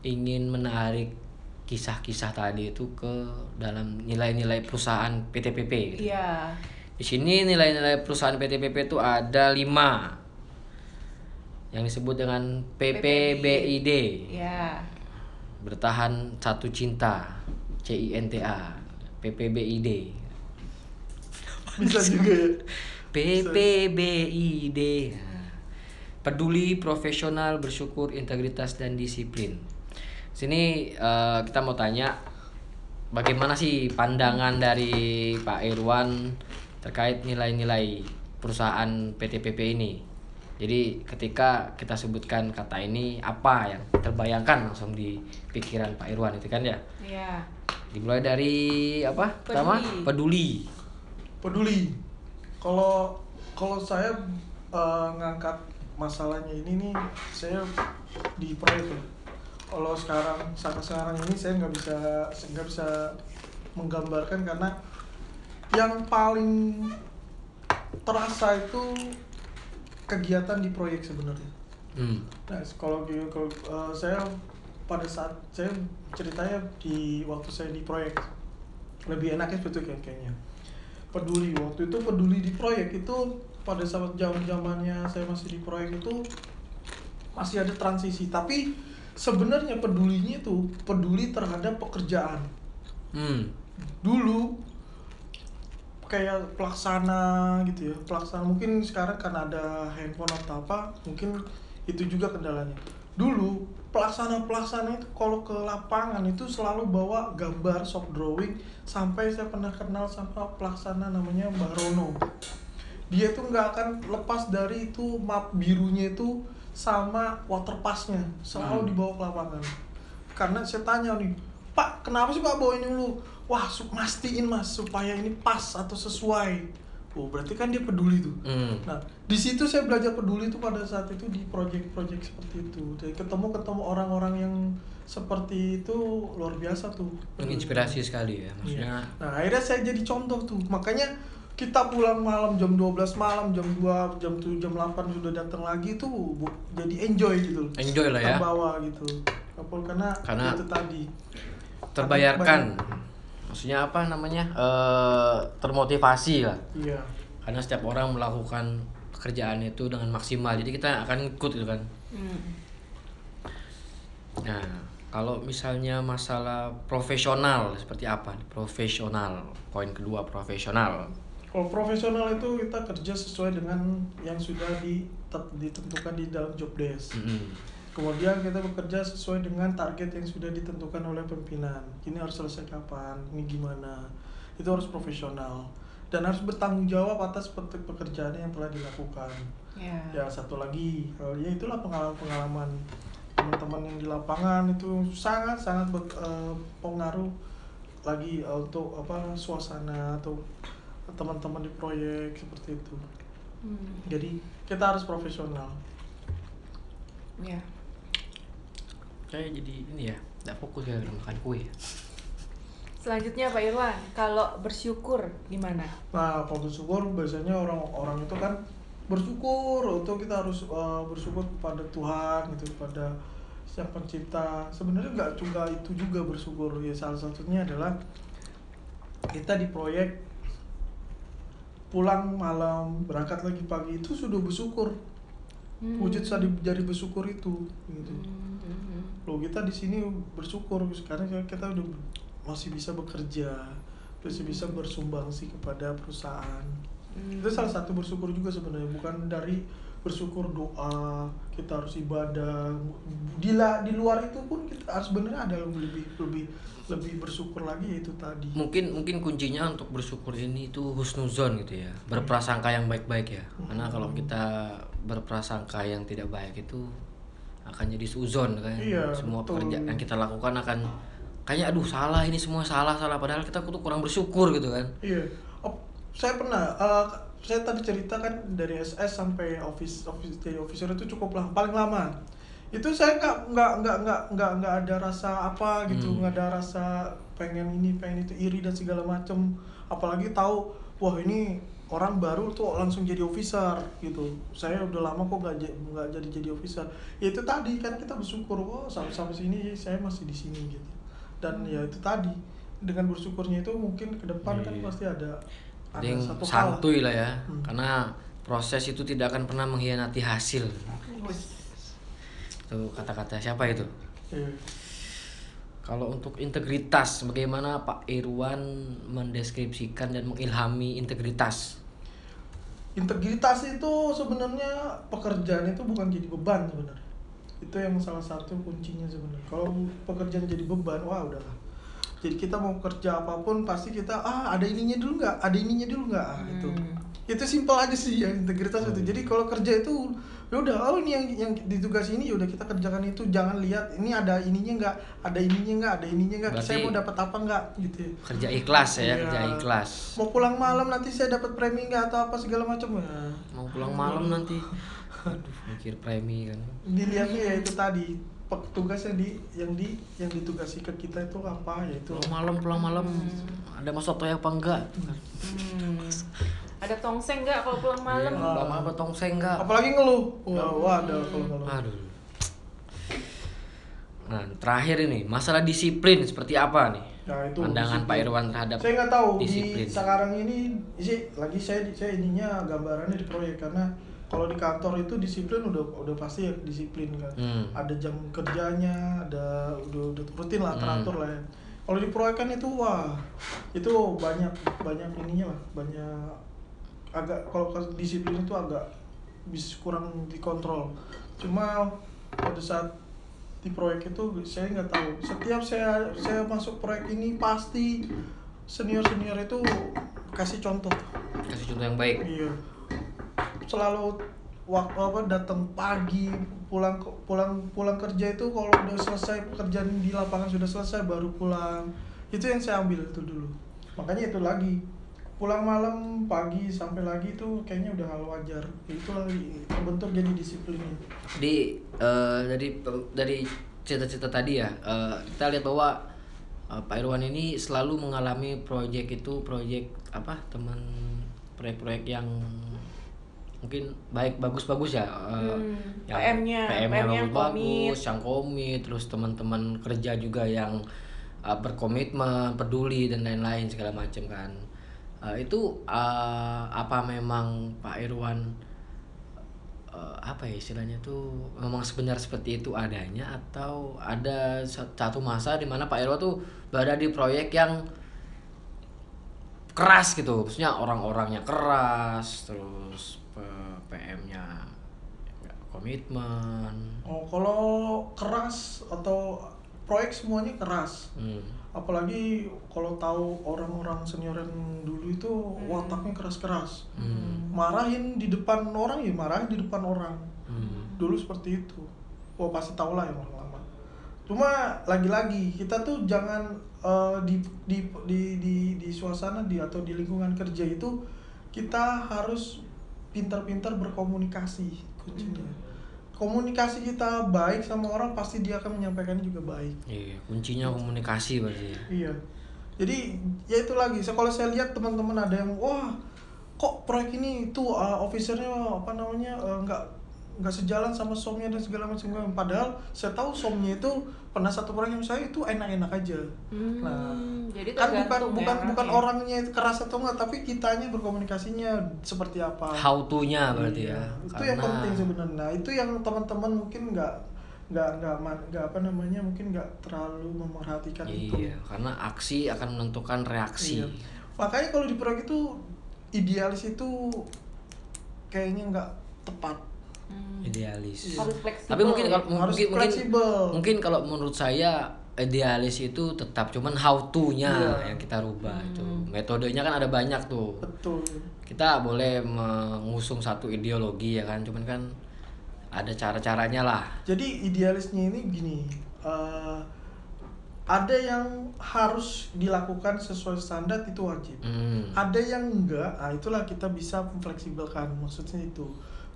ingin menarik kisah-kisah tadi itu ke dalam nilai-nilai perusahaan PTPP. gitu. Iya. Di sini nilai-nilai perusahaan PTPP itu ada lima yang disebut dengan PPBID Iya. Bertahan satu cinta CINTA PPBID Bisa juga ya. *laughs* PPBID peduli profesional bersyukur integritas dan disiplin. Sini eh, kita mau tanya bagaimana sih pandangan dari Pak Irwan terkait nilai-nilai perusahaan PTPP ini jadi ketika kita sebutkan kata ini apa yang terbayangkan langsung di pikiran Pak Irwan itu kan ya? Iya. dimulai dari apa? Pertama Peduli. peduli. Kalau kalau saya eh, ngangkat masalahnya ini nih saya di proyek ya kalau sekarang saat sekarang ini saya nggak bisa nggak bisa menggambarkan karena yang paling terasa itu kegiatan di proyek sebenarnya. Hmm. Nah, kalau kalau eh, saya pada saat saya ceritanya di waktu saya di proyek. Lebih enaknya seperti itu kayak- kayaknya. Peduli waktu itu peduli di proyek itu pada saat zaman zamannya saya masih di proyek itu masih ada transisi. Tapi sebenarnya pedulinya itu peduli terhadap pekerjaan. Hmm. dulu kayak pelaksana gitu ya. Pelaksana mungkin sekarang karena ada handphone atau apa mungkin itu juga kendalanya. Dulu pelaksana pelaksana itu kalau ke lapangan itu selalu bawa gambar soft drawing sampai saya pernah kenal sama pelaksana namanya Mbak Rono. Dia tuh nggak akan lepas dari itu map birunya itu sama water passnya selalu Hmm. dibawa ke lapangan. Karena saya tanya nih Pak kenapa sih Pak bawa ini dulu wah mastiin mas supaya ini pas atau sesuai oh berarti kan dia peduli tuh Hmm. Nah, di situ saya belajar peduli itu pada saat itu di project-project seperti itu. Jadi ketemu ketemu orang-orang yang seperti itu luar biasa tuh. menginspirasi sekali ya maksudnya Iya. Nah, akhirnya saya jadi contoh tuh. Makanya kita pulang malam jam 12 malam, jam 2, jam 7, jam 8 sudah datang lagi tuh bu- jadi enjoy gitu. Enjoy lah ya. Terbawa gitu. Apa karena, Karena- itu tadi. terbayarkan maksudnya apa namanya eh termotivasi lah Iya. karena setiap orang melakukan pekerjaan itu dengan maksimal jadi kita akan ikut gitu kan Hmm. nah kalau misalnya masalah profesional seperti apa profesional poin kedua profesional Kalau profesional itu kita kerja sesuai dengan yang sudah ditet- ditentukan di dalam job desk. Mm-mm. Kemudian kita bekerja sesuai dengan target yang sudah ditentukan oleh pimpinan. Ini harus selesai kapan, ini gimana. Itu harus profesional dan harus bertanggung jawab atas pe- pekerjaan yang telah dilakukan. Ya. Ya satu lagi, eh, ya itulah pengalaman-pengalaman teman-teman yang di lapangan itu sangat sangat berpengaruh lagi eh, untuk apa suasana atau teman-teman di proyek seperti itu. Hmm. Jadi kita harus profesional. Ya. Saya jadi ini ya tidak fokus ya dalam makan kue Selanjutnya Pak Irwan, kalau bersyukur gimana? Nah, kalau bersyukur biasanya orang-orang itu kan bersyukur untuk kita harus uh, bersyukur kepada Tuhan gitu kepada Sang Pencipta. Sebenarnya nggak juga itu juga bersyukur ya salah satunya adalah kita di proyek pulang malam berangkat lagi pagi itu sudah bersyukur Hmm. wujud jari bersyukur itu gitu Hmm, hmm, hmm. Loh kita di sini bersyukur sekarang kita udah masih bisa bekerja, masih bisa bersumbangsi kepada perusahaan. Hmm. Itu salah satu bersyukur juga sebenarnya bukan dari bersyukur doa kita harus ibadah di la- di luar itu pun kita harus benar ada yang lebih lebih lebih bersyukur lagi yaitu tadi mungkin mungkin kuncinya untuk bersyukur ini itu husnuzon gitu ya berprasangka yang baik-baik ya karena kalau kita berprasangka yang tidak baik itu akan jadi suzon kan. Iya, semua betul. pekerjaan yang kita lakukan akan kayak aduh salah ini semua salah salah. Padahal kita tuh kurang bersyukur gitu kan. Iya. Oh, saya pernah eh, saya tadi cerita kan dari SS sampai office office jadi officer itu cukup lah paling lama. Itu saya nggak nggak nggak nggak nggak nggak ada rasa apa gitu Hmm. nggak ada rasa pengen ini pengen itu iri dan segala macem. Apalagi tahu wah ini orang baru tuh langsung jadi officer gitu. Saya udah lama kok nggak nggak jadi jadi officer. Ya itu tadi kan kita bersyukur oh sampai sampai sini saya masih di sini gitu. Dan ya itu tadi dengan bersyukurnya itu mungkin ke depan kan Iya. pasti ada ada yang satu hal santuy lah ya Hmm. karena proses itu tidak akan pernah mengkhianati hasil. Tuh kata-kata siapa itu? Iya. Kalau untuk integritas, bagaimana Pak Irwan mendeskripsikan dan mengilhami integritas? integritas itu sebenarnya pekerjaan itu bukan jadi beban sebenarnya. Itu yang salah satu kuncinya sebenarnya. Kalau pekerjaan jadi beban wah udahlah. Jadi kita mau kerja apa pun pasti kita ah ada ininya dulu nggak? Ada ininya dulu nggak? Ah, itu Hmm. itu simpel aja sih ya integritas itu. Jadi kalau kerja itu ya udah oh ini yang yang ditugas ini ya udah kita kerjakan itu jangan lihat ini ada ininya nggak ada ininya nggak ada ininya nggak saya mau dapat apa nggak gitu ya. Kerja ikhlas ya, Iya. kerja ikhlas. mau pulang malam nanti saya dapat premi nggak atau apa segala macam ya Mau pulang malam nanti, aduh mikir premi kan. dilihatnya ya itu tadi petugas yang di yang di yang ditugasi ke kita itu apa ya itu Pulang malam, pulang malam, ada mas sotoy apa enggak? Hmm. Ada tongseng nggak kalau pulang malam? Iya, Pulang malam tongseng enggak? apalagi ngeluh wah, wah ada kalau ngeluh Aduh. Nah, terakhir ini masalah disiplin seperti apa nih? Nah, itu Pandangan disiplin. Pak Irwan terhadap saya nggak tahu disiplin. di sekarang ini sih lagi saya saya ininya gambarannya di proyek karena kalau di kantor itu disiplin udah udah pasti ya disiplin kan Hmm. ada jam kerjanya ada udah udah rutin lah Hmm. teratur lah ya kalau di proyek kan itu wah itu banyak banyak ininya lah banyak agak kalau disiplin itu agak bisa kurang dikontrol. Cuma pada saat di proyek itu saya nggak tahu. Setiap saya saya masuk proyek ini pasti senior senior itu kasih contoh. Kasih contoh yang baik. iya. Selalu waktu apa datang pagi pulang pulang pulang kerja itu kalau udah selesai pekerjaan di lapangan sudah selesai baru pulang. Itu yang saya ambil itu dulu. Makanya itu lagi pulang malam pagi sampai lagi itu kayaknya udah hal wajar. Itu lagi terbentuk jadi disiplin di eh, dari dari cerita-cerita tadi ya eh, kita lihat bahwa eh, Pak Irwan ini selalu mengalami proyek itu proyek apa teman proyek-proyek yang mungkin baik bagus-bagus ya eh, Hmm, yang PM-nya, PM-nya bagus-bagus yang komit. terus teman-teman kerja juga yang berkomitmen peduli dan lain-lain segala macam kan Eh, itu eh, apa memang Pak Irwan eh, apa ya istilahnya tuh memang sebenarnya seperti itu adanya atau ada sa- satu masa di mana Pak Irwan tuh berada di proyek yang keras gitu. Maksudnya orang-orangnya keras terus PM-nya komitmen. Oh kalau keras atau proyek semuanya keras? Hmm. Apalagi kalau tahu orang-orang senior yang dulu itu wataknya keras-keras. Hmm. marahin di depan orang ya marahin di depan orang. Hmm. dulu seperti itu. Oh pasti tahu lah yang orang lama. Cuma lagi-lagi kita tuh jangan eh, di, di di di di suasana di atau di lingkungan kerja itu kita harus pintar-pintar berkomunikasi kuncinya komunikasi kita baik sama orang pasti dia akan menyampaikannya juga baik iya kuncinya komunikasi berarti ya. Iya. Jadi ya itu lagi. So, kalau saya lihat teman-teman ada yang wah kok proyek ini itu uh, officernya apa namanya uh, nggak sejalan sama somnya dan segala macam padahal saya tahu somnya itu pernah satu proyek yang saya itu enak-enak aja Hmm, nah jadi kan bukan bukan ya bukan orangnya. orangnya itu keras atau enggak tapi kitanya berkomunikasinya seperti apa how to-nya berarti Iya, ya itu yang penting sebenarnya nah itu yang teman-teman mungkin nggak nggak nggak nggak apa namanya mungkin nggak terlalu memerhatikan itu iya karena aksi akan menentukan reaksi Iya. Makanya kalau di proyek itu idealis itu kayaknya nggak tepat. Hmm. idealis Iya. harus fleksibel tapi mungkin kalau Harus mungkin mungkin fleksibel. mungkin kalau menurut saya idealis itu tetap cuman how to-nya Iya. yang kita rubah itu Hmm. metodenya kan ada banyak tuh Betul. kita boleh mengusung satu ideologi ya kan cuman kan ada cara-caranya lah Jadi idealisnya ini gini, eh, ada yang harus dilakukan sesuai standar itu wajib. Hmm. Ada yang enggak, nah itulah kita bisa fleksibelkan. Maksudnya itu.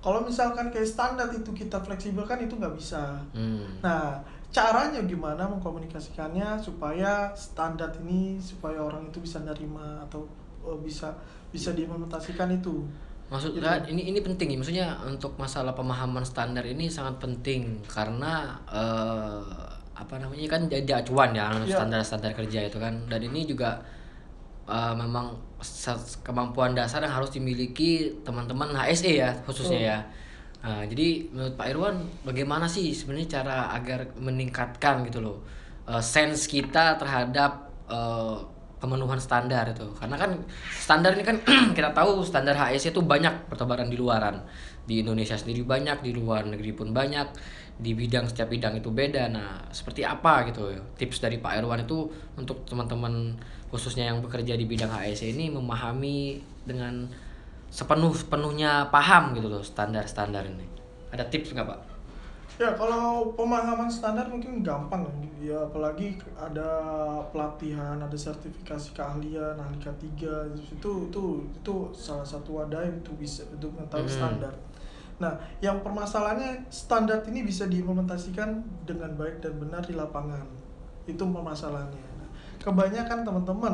Kalau misalkan kayak standar itu kita fleksibelkan itu nggak bisa. Hmm. Nah, caranya gimana mengkomunikasikannya supaya standar ini supaya orang itu bisa nerima atau eh, bisa bisa diimplementasikan itu. Maksudnya ini ini penting nih, maksudnya untuk masalah pemahaman standar ini sangat penting karena eh, apa namanya kan jadi acuan ya Iya. standar-standar kerja itu kan dan ini juga eh, memang kemampuan dasar yang harus dimiliki teman-teman HSE ya khususnya Betul. ya. Nah, jadi menurut Pak Irwan bagaimana sih sebenarnya cara agar meningkatkan gitu loh eh, sense kita terhadap eh, pemenuhan standar itu karena kan standar ini kan *clears throat* kita tahu standar HSE itu banyak pertebaran di luaran di Indonesia sendiri banyak di luar negeri pun banyak di bidang setiap bidang itu beda nah seperti apa gitu tips dari Pak Irwan itu untuk teman-teman khususnya yang bekerja di bidang HSE ini memahami dengan sepenuh penuhnya paham gitu loh standar-standar ini ada tips nggak Pak? Ya kalau pemahaman standar mungkin gampang ya apalagi ada pelatihan, ada sertifikasi keahlian, ahli K3 itu itu itu salah satu wadah untuk bisa untuk mengetahui Hmm. standar. Nah, yang permasalahannya standar ini bisa diimplementasikan dengan baik dan benar di lapangan. Itu permasalahannya. Kebanyakan teman-teman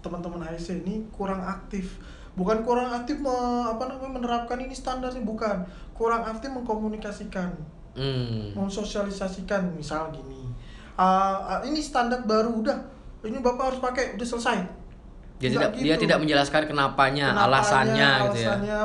teman-teman HSC ini kurang aktif. Bukan kurang aktif me- apa namanya menerapkan ini standarnya bukan. Kurang aktif mengkomunikasikan Hmm. mensosialisasikan misal gini "Ah, ah, ini standar baru udah ini bapak harus pakai udah selesai Dia Nggak tidak dia tidak menjelaskan kenapanya, Kenapanya, alasannya gitu ya. alasannya,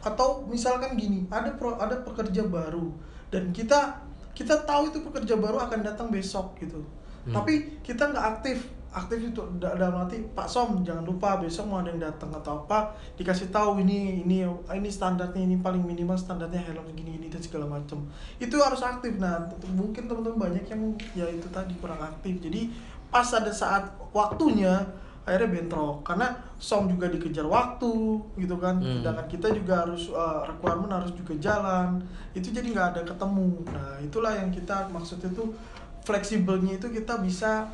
atau misalkan gini ada pro, ada pekerja baru dan kita kita tahu itu pekerja baru akan datang besok gitu Hmm. tapi kita nggak aktif aktif itu da- dalam arti Pak Som jangan lupa besok mau ada yang datang atau apa dikasih tahu ini ini ini standarnya ini paling minimal standarnya helm gini ini dan segala macam itu harus aktif. Nah mungkin teman-teman banyak yang ya itu tadi kurang aktif. Jadi pas ada saat waktunya akhirnya bentrok. Karena Som juga dikejar waktu gitu kan. Hmm. sedangkan kita juga harus uh, requirement harus juga jalan. Itu jadi nggak ada ketemu. Nah itulah yang kita maksudnya tuh fleksibelnya itu kita bisa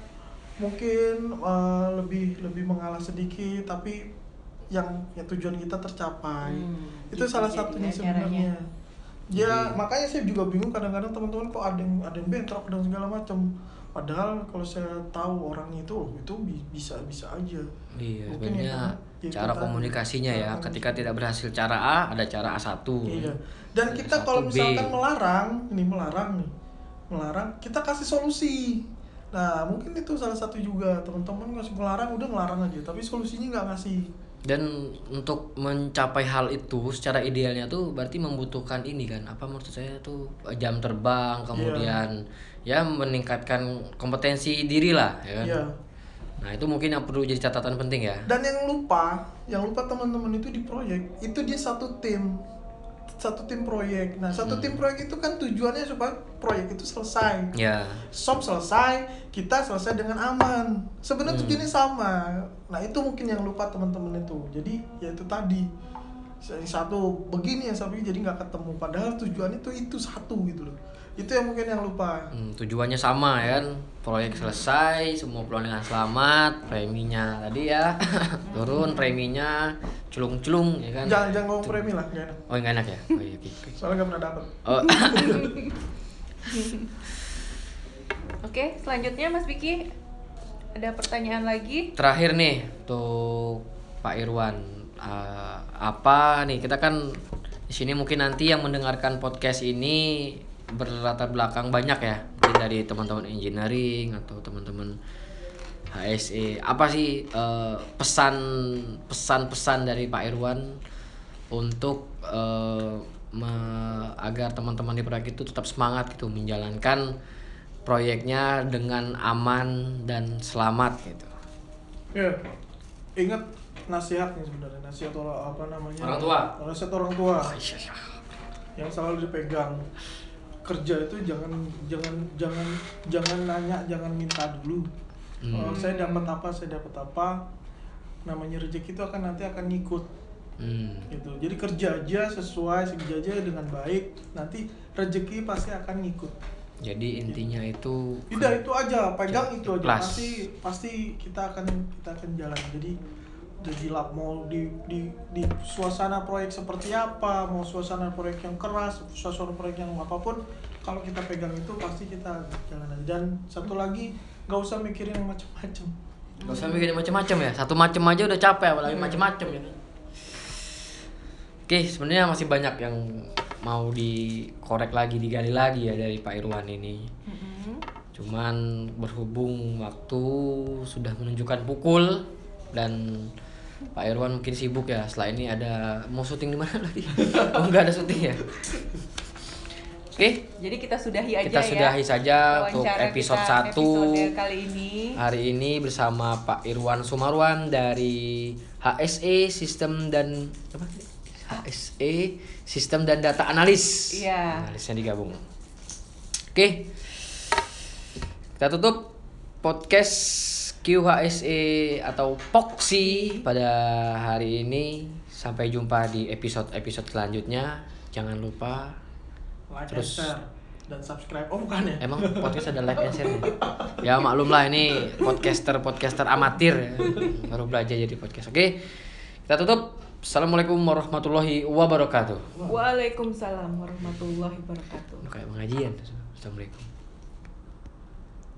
mungkin uh, lebih lebih mengalah sedikit tapi yang ya tujuan kita tercapai Hmm, itu gitu salah satunya sebenarnya ya Jadi- makanya saya juga bingung kadang-kadang teman-teman kok ada yang ada yang bentrok dan segala macam padahal kalau saya tahu orangnya itu oh, itu bi- bisa bisa aja Iya, Mungkin ya, sebenarnya karena itu cara tadi. komunikasinya ya. Cara Ketika tidak berhasil cara A, ada cara A1. Iya. Dan kita satu kalau B. misalkan melarang, ini melarang nih, melarang, kita kasih solusi. Nah, mungkin itu salah satu juga teman-teman ngasih melarang udah melarang aja, tapi solusinya nggak ngasih. Dan untuk mencapai hal itu secara idealnya tuh berarti membutuhkan ini kan. Apa menurut saya tuh jam terbang, kemudian ya meningkatkan kompetensi diri lah ya kan. Iya. Nah, itu mungkin yang perlu jadi catatan penting ya. Dan yang lupa, yang lupa teman-teman itu di proyek, itu dia satu tim. Satu tim proyek. Nah, satu Hmm. tim proyek itu kan tujuannya supaya proyek itu selesai. Ya. Som selesai, kita selesai dengan aman. Sebenarnya Hmm. tujuannya sama. Nah itu mungkin yang lupa teman-teman itu. Jadi ya itu tadi satu begini yang satu begini, jadi nggak ketemu. Padahal tujuannya itu itu satu gitu loh. Itu yang mungkin yang lupa. Hmm, tujuannya sama ya kan proyek selesai semua pulang dengan selamat preminya tadi ya *laughs* turun preminya celung-celung ya kan Jangan jangan ngomong premi lah, nggak enak. oh nggak enak ya oh iya oke oke. Soalnya nggak pernah dapat. oh *laughs* *laughs* Oke, selanjutnya Mas Vicky ada pertanyaan lagi? terakhir nih untuk Pak Irwan Eh, apa nih kita kan di sini mungkin nanti yang mendengarkan podcast ini berlatar belakang banyak ya. Mungkin dari teman-teman engineering atau teman-teman HSE apa sih eh, pesan pesan-pesan dari Pak Irwan untuk me- agar teman-teman di proyek itu tetap semangat gitu menjalankan proyeknya dengan aman dan selamat gitu. Ya, ingat nasihatnya sebenarnya nasihat orang apa namanya? Orang tua? nasihat orang tua. Iya, yang selalu dipegang kerja itu jangan jangan jangan jangan nanya jangan minta dulu. Hmm. Oh, saya dapat apa saya dapat apa namanya rezeki itu akan nanti akan ngikut. Hmm. gitu. Jadi kerja aja sesuai kerja aja dengan baik nanti rezeki pasti akan ngikut. Jadi intinya itu tidak itu aja. Pegang itu aja. Pasti pasti kita akan kita akan jalan. Jadi jadi lap mau di, di di suasana proyek seperti apa mau suasana proyek yang keras suasana proyek yang apa pun kalau kita pegang itu pasti kita jalan aja dan satu lagi nggak usah mikirin yang macam-macam Gak usah mikirin macam-macam ya. Satu macam aja udah capek apalagi Iya. macam-macam ya. Oke, sebenarnya masih banyak yang mau dikorek lagi, digali lagi ya dari Pak Irwan ini. Mm-mm. Cuman berhubung waktu sudah menunjukkan pukul dan Pak Irwan mungkin sibuk ya. Setelah ini ada mau syuting di mana lagi? *laughs* oh, enggak ada syuting ya. Oke, Jadi kita sudahi aja kita ya. sudahi saja untuk episode kita 1 episode kali ini. Hari ini bersama Pak Irwan Sumarwan dari HSE Sistem dan apa? HSE Sistem dan Data Analis. Iya. Analisnya digabung. Oke. Kita tutup podcast QHSE atau POXI pada hari ini. Sampai jumpa di episode-episode selanjutnya. Jangan lupa like Terus- and share dan subscribe oh bukan ya Emang podcast ada like and share? Ya maklum lah ini podcaster podcaster amatir ya. baru belajar jadi podcast. Oke, kita tutup. Assalamualaikum warahmatullahi wabarakatuh. Waalaikumsalam warahmatullahi wabarakatuh. Kayak pengajian. Assalamualaikum.